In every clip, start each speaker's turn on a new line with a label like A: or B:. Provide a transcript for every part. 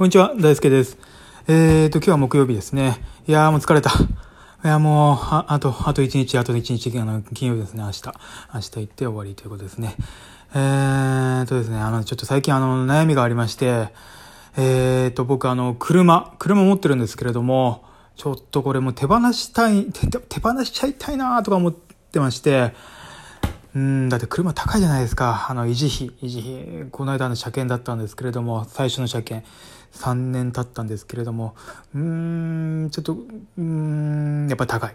A: こんにちは、大輔です。えーと、今日は木曜日ですね。いやーもう疲れた。いやもう、ああと、あと1日、あと1日、あの、金曜日ですね、明日。明日行って終わりということですね。えーとですね、あの、ちょっと最近あの、悩みがありまして、えーと、僕あの、車、車持ってるんですけれども、ちょっとこれも手放したい、手手放しちゃいたいなとか思ってまして、うん、だって車高いじゃないですか。あの、維持費、維持費。この間の車検だったんですけれども、最初の車検。3年経ったんですけれども、うーん、ちょっと、うーん、やっぱ高い。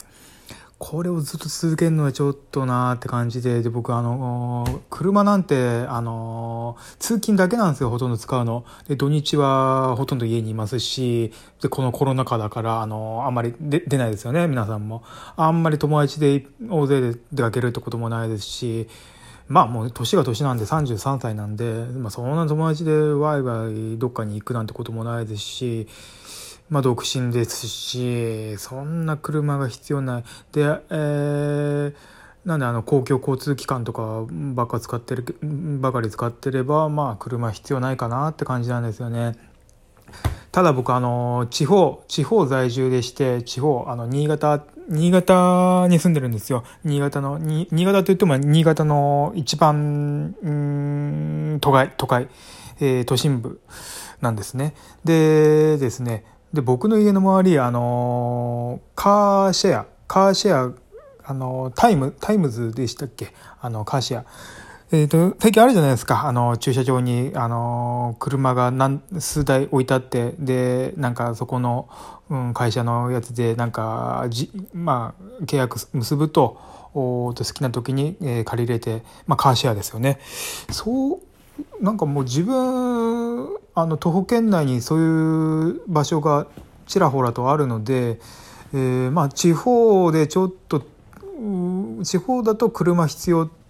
A: これをずっと続けるのはちょっとなーって感じで、で、僕あの、車なんて、あの、通勤だけなんですよ、ほとんど使うの。で、土日はほとんど家にいますし、で、このコロナ禍だから、あの、あんまり出ないですよね、皆さんも。あんまり友達で大勢で出かけるってこともないですし、まあもう年が年なんで33歳なんで、まあ、そんな友達でワイワイどっかに行くなんてこともないですし、まあ、独身ですしそんな車が必要ない。で、えー、なんであの公共交通機関とかばっか使ってるばかり使ってればまあ車必要ないかなって感じなんですよね。ただ僕あの地方地方在住でして地方あの新潟新潟に住んでるんですよ。新潟の新潟といっても新潟の一番うん都会都会、えー、都心部なんですね。でですねで僕の家の周りあのカーシェアカーシェアあのタイムタイムズでしたっけ？あのカーシェアえっ、ー、と、最近あるじゃないですか。あの、駐車場に、あの、車が何、数台置いてあって、で、なんかそこの、うん、会社のやつで、なんか、じ、まあ、契約結ぶと、おと好きな時に、えー、借りれて、まあ、カーシェアですよね。そう、なんかもう自分、あの、徒歩圏内にそういう場所がちらほらとあるので、えー、まあ、地方でちょっと、地方だと車必要って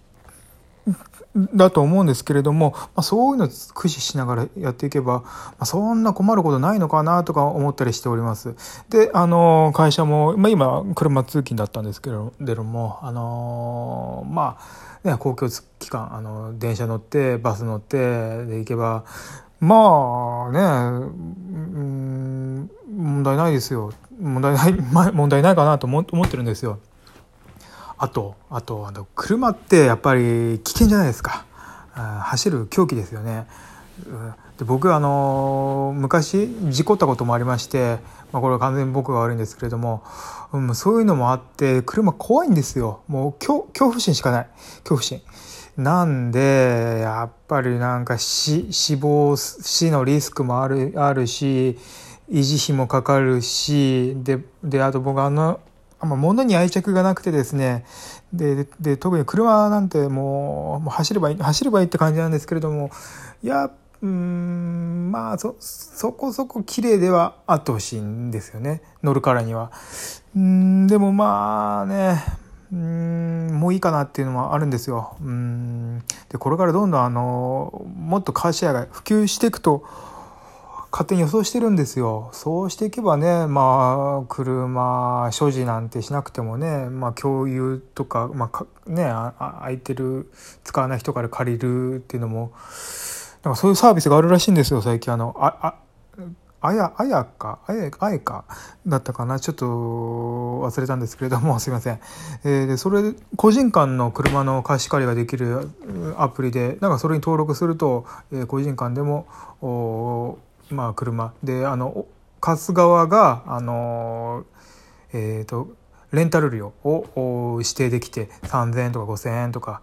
A: だと思うんですけれども、まあ、そういうのを駆使しながらやっていけば、まあ、そんな困ることないのかなとか思ったりしております。で、あの、会社も、まあ、今、車通勤だったんですけれども、あの、まあ、ね、公共機関、あの、電車乗って、バス乗って、で行けば、まあね、うん、問題ないですよ。問題ない、問題ないかなと思ってるんですよ。あとあとあの車ってやっぱり危険じゃないですか走る凶器ですよね。で僕あの昔事故ったこともありまして、まあ、これは完全に僕が悪いんですけれども、うん、そういうのもあって車怖いんですよもう恐怖心しかない恐怖心。なんでやっぱりなんか死死亡死のリスクもあるあるし維持費もかかるしでであと僕あのあんま、物に愛着がなくてですねでで特に車なんてもうもう走ればいい走ればいいって感じなんですけれどもいやうんまあそそこそこ綺麗ではあってほしいんですよね乗るからには。うんでもまあねうんもういいかなっていうのもあるんですよ。うんでこれからどんどんあのもっとカーシェアが普及していくと勝手に予想してるんですよ。そうしていけばね、まあ、車所持なんてしなくてもね、まあ、共有とか、まあ、ね、空いてる、使わない人から借りるっていうのも、なんかそういうサービスがあるらしいんですよ、最近。あの、あ、あ、あや、あやか、あや、あやか？だったかな？ちょっと忘れたんですけれども、すいません。えー、で、それ、個人間の車の貸し借りができるアプリで、なんかそれに登録すると、えー、個人間でも、おまあ、車。であの貸す側があの、えーと、レンタル料を指定できて3,000円とか5,000円とか。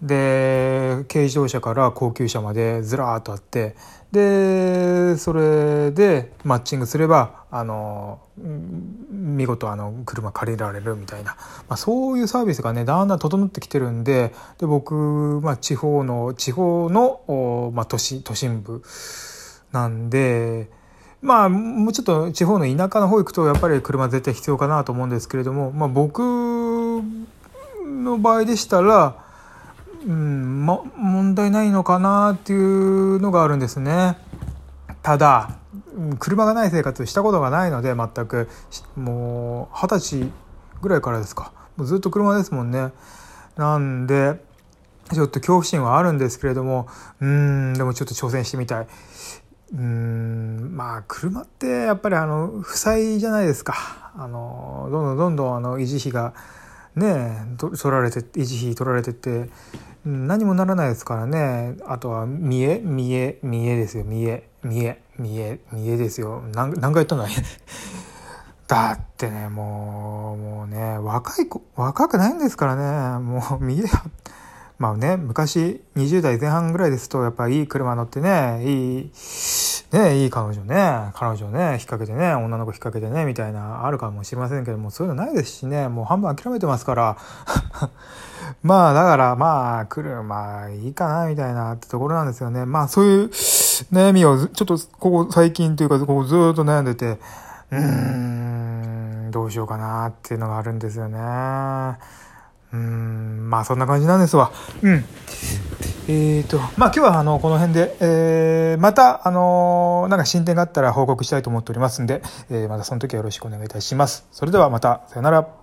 A: で軽自動車から高級車までずらーっとあって。でそれでマッチングすればあの見事あの車借りられるみたいな、まあ、そういうサービスがねだんだん整ってきてるんでで僕、まあ、地方の地方の、まあ、都市都心部なんでまあもうちょっと地方の田舎の方行くとやっぱり車絶対必要かなと思うんですけれども、まあ、僕の場合でしたら、うんま、問題ないのかなっていうのがあるんですね。ただ車がない生活したことがないので全くもう二十歳ぐらいからですかもうずっと車ですもんね。なんでちょっと恐怖心はあるんですけれどもうんでもちょっと挑戦してみたい。うんまあ車ってやっぱりあの負債じゃないですか。あのどんどんどんどんあの維持費がね取られて維持費取られてって何もならないですからね。あとは見え見え見えですよ。見え見え見え見えですよ。何何回言ったの だってねもうもうね若い子若くないんですからね。もう見えまあね昔20代前半ぐらいですとやっぱいい車乗ってねいいねいい彼女ね彼女ね引っ掛けてね女の子引っ掛けてねみたいなあるかもしれませんけどもそういうのないですしねもう半分諦めてますから。まあだからまあ車いいかなみたいなってところなんですよね。まあそういう悩みをちょっとここ最近というかここずっと悩んでてうーんどうしようかなっていうのがあるんですよね。うんまあそんな感じなんですわうんえーと、まあ今日はあの、この辺で、えー、また、あのー、なんか進展があったら報告したいと思っておりますんで、えー、またその時はよろしくお願いいたします。それではまた、さよなら。